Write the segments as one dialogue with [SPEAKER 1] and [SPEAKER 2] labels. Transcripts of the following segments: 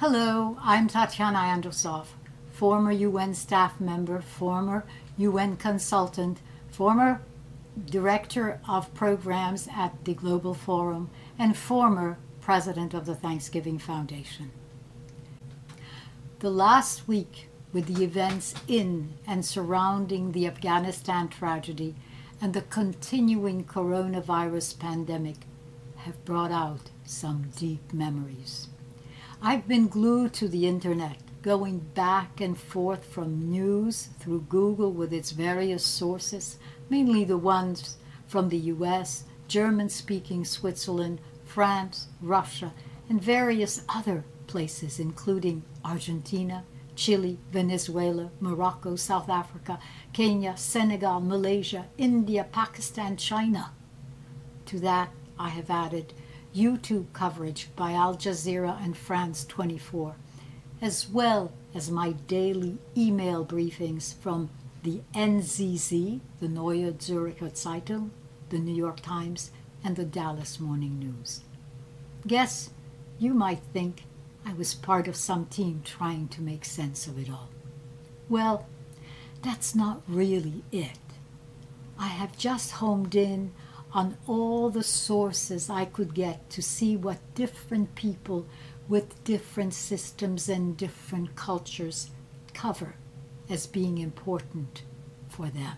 [SPEAKER 1] Hello, I'm Tatiana Androsov, former UN staff member, former UN consultant, former director of programs at the Global Forum, and former president of the Thanksgiving Foundation. The last week, with the events in and surrounding the Afghanistan tragedy and the continuing coronavirus pandemic, have brought out some deep memories. I've been glued to the internet, going back and forth from news through Google with its various sources, mainly the ones from the US, German speaking Switzerland, France, Russia, and various other places, including Argentina, Chile, Venezuela, Morocco, South Africa, Kenya, Senegal, Malaysia, India, Pakistan, China. To that, I have added YouTube coverage by Al Jazeera and France 24, as well as my daily email briefings from the NZZ, the Neue Zürcher Zeitung, the New York Times, and the Dallas Morning News. Guess you might think I was part of some team trying to make sense of it all. Well, that's not really it. I have just homed in on all the sources I could get to see what different people with different systems and different cultures cover as being important for them.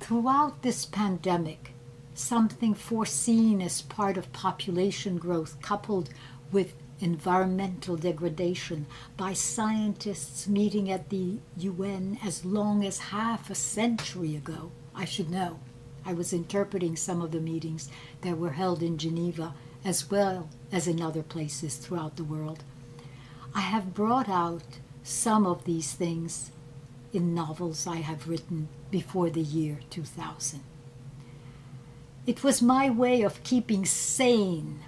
[SPEAKER 1] Throughout this pandemic, something foreseen as part of population growth coupled with environmental degradation by scientists meeting at the UN as long as half a century ago. I should know. I was interpreting some of the meetings that were held in Geneva as well as in other places throughout the world. I have brought out some of these things in novels I have written before the year 2000. It was my way of keeping sane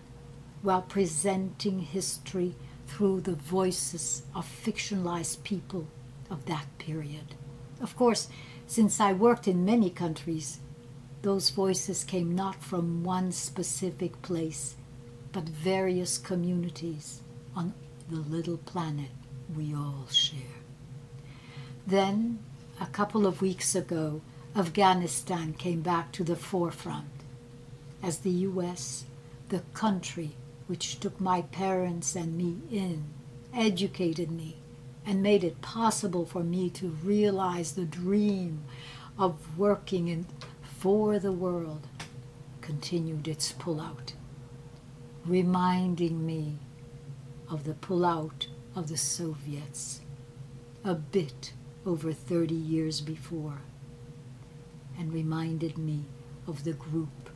[SPEAKER 1] while presenting history through the voices of fictionalized people of that period. Of course, since I worked in many countries, those voices came not from one specific place, but various communities on the little planet we all share. Then, a couple of weeks ago, Afghanistan came back to the forefront as the US, the country which took my parents and me in, educated me, and made it possible for me to realize the dream of working in, for the world, continued its pullout, reminding me of the pullout of the Soviets a bit over 30 years before, and reminded me of the group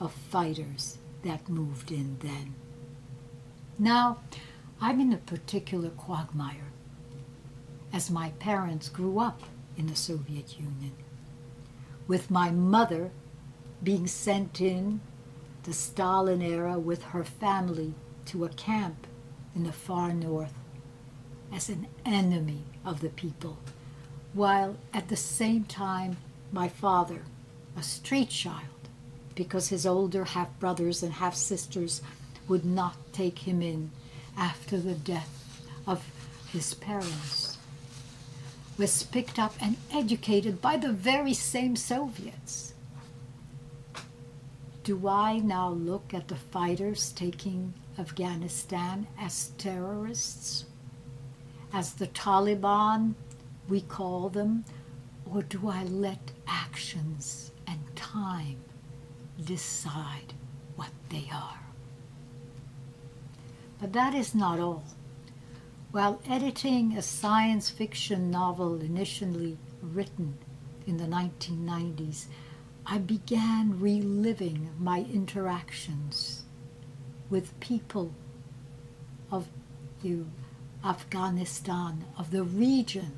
[SPEAKER 1] of fighters that moved in then. Now, I'm in a particular quagmire, as my parents grew up in the Soviet Union, with my mother being sent in the Stalin era with her family to a camp in the far north as an enemy of the people, while at the same time my father, a street child, because his older half brothers and half sisters would not take him in after the death of his parents, was picked up and educated by the very same Soviets. Do I now look at the fighters taking Afghanistan as terrorists? As the Taliban, we call them, or do I let actions and time decide what they are? But that is not all. While editing a science fiction novel initially written in the 1990s, I began reliving my interactions with people of you, Afghanistan, of the region,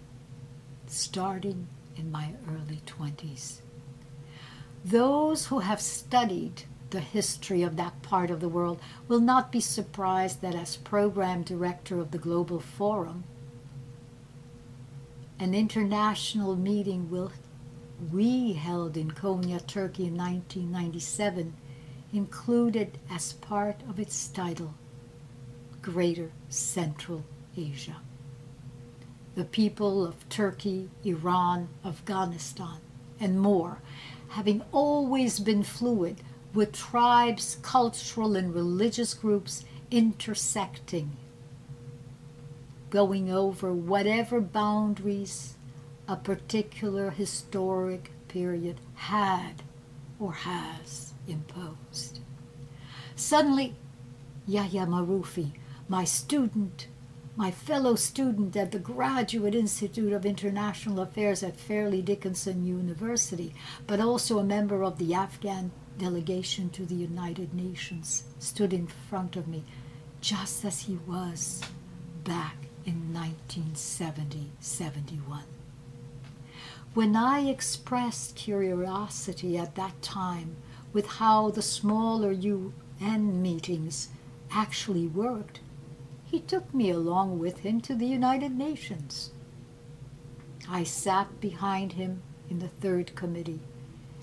[SPEAKER 1] starting in my early 20s. Those who have studied the history of that part of the world will not be surprised that, as program director of the Global Forum, an international meeting will we held in Konya, Turkey in 1997 included as part of its title greater Central Asia. The people of Turkey, Iran, Afghanistan, and more, having always been fluid, with tribes, cultural, and religious groups intersecting, going over whatever boundaries a particular historic period had or has imposed. Suddenly, Yahya Marufi, my student, my fellow student at the Graduate Institute of International Affairs at Fairleigh Dickinson University, but also a member of the Afghan delegation to the United Nations, stood in front of me just as he was back in 1970 71. When I expressed curiosity at that time with how the smaller UN meetings actually worked, he took me along with him to the United Nations. I sat behind him in the third committee.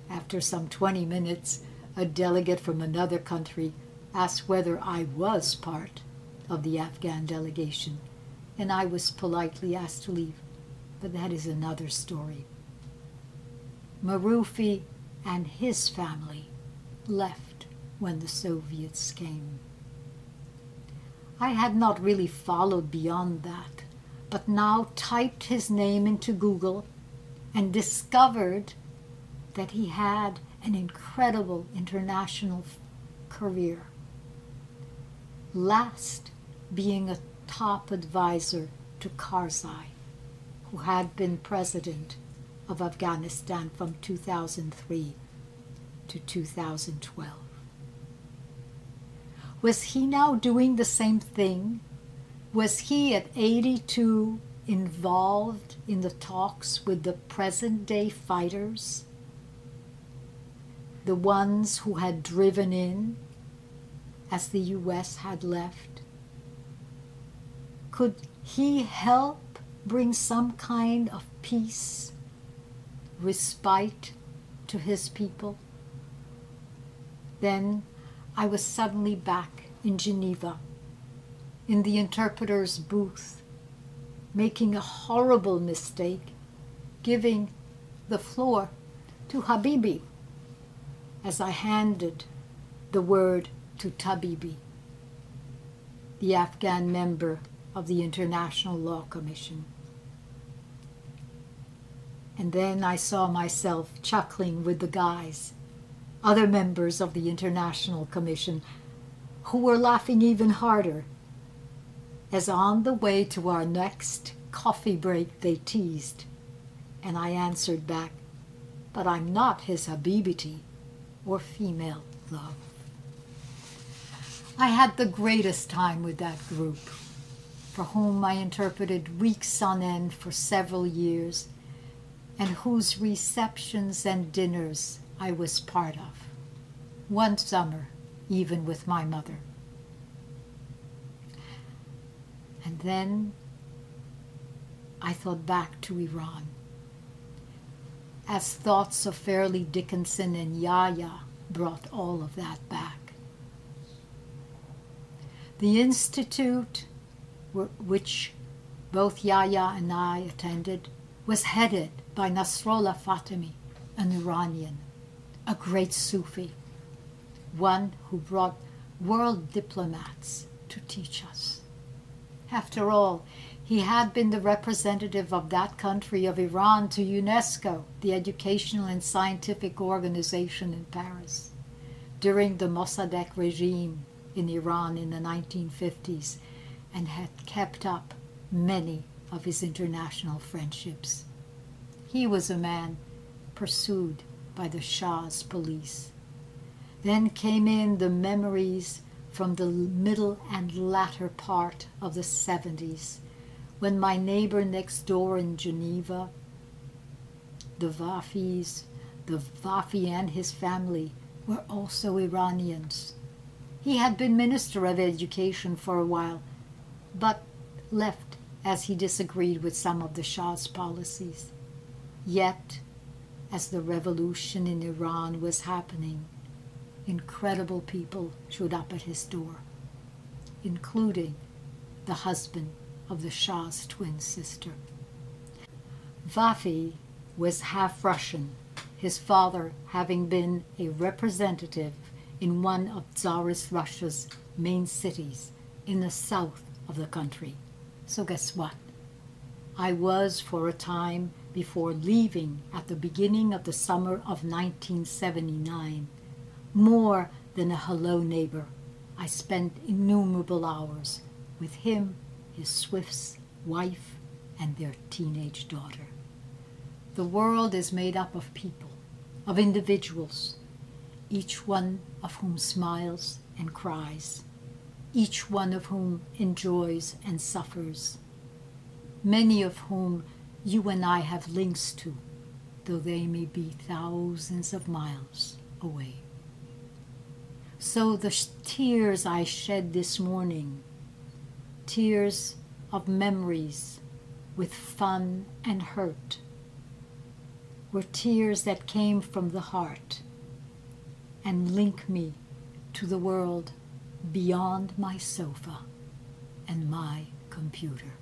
[SPEAKER 1] After some 20 minutes, a delegate from another country asked whether I was part of the Afghan delegation, and I was politely asked to leave. But that is another story. Marufi and his family left when the Soviets came. I had not really followed beyond that, but now typed his name into Google and discovered that he had an incredible international career. Last being a top advisor to Karzai, who had been president of Afghanistan from 2003 to 2012. Was he now doing the same thing? Was he at 82 involved in the talks with the present day fighters? The ones who had driven in as the US had left? Could he help bring some kind of peace respite to his people. Then I was suddenly back in Geneva, in the interpreter's booth, making a horrible mistake, giving the floor to Habibi as I handed the word to Tabibi, the Afghan member of the International Law Commission. And then I saw myself chuckling with the guys, other members of the International Commission, who were laughing even harder, as on the way to our next coffee break they teased. And I answered back, But I'm not his Habibity or female love. I had the greatest time with that group, for whom I interpreted weeks on end for several years and whose receptions and dinners I was part of. One summer, even with my mother. And then I thought back to Iran. As thoughts of Fairleigh Dickinson and Yahya brought all of that back. The institute, which both Yahya and I attended, was headed by Nasrullah Fatemi, an Iranian, a great Sufi, one who brought world diplomats to teach us. After all, he had been the representative of that country of Iran to UNESCO, the educational and scientific organization in Paris, during the Mossadegh regime in Iran in the 1950s, and had kept up many of his international friendships. He was a man pursued by the Shah's police. Then came in the memories from the middle and latter part of the 70s, when my neighbor next door in Geneva, the Vafis, the Vafi and his family were also Iranians. He had been Minister of Education for a while, but left as he disagreed with some of the Shah's policies. Yet, as the revolution in Iran was happening, incredible people showed up at his door, including the husband of the Shah's twin sister. Vafi was half Russian, his father having been a representative in one of Tsarist Russia's main cities in the south of the country. So, guess what? I was, for a time, before leaving at the beginning of the summer of 1979, more than a hello neighbor. I spent innumerable hours with him, his Swift's wife, and their teenage daughter. The world is made up of people, of individuals, each one of whom smiles and cries, each one of whom enjoys and suffers, many of whom you and I have links to, though they may be thousands of miles away. So the tears I shed this morning, tears of memories with fun and hurt, were tears that came from the heart and link me to the world beyond my sofa and my computer.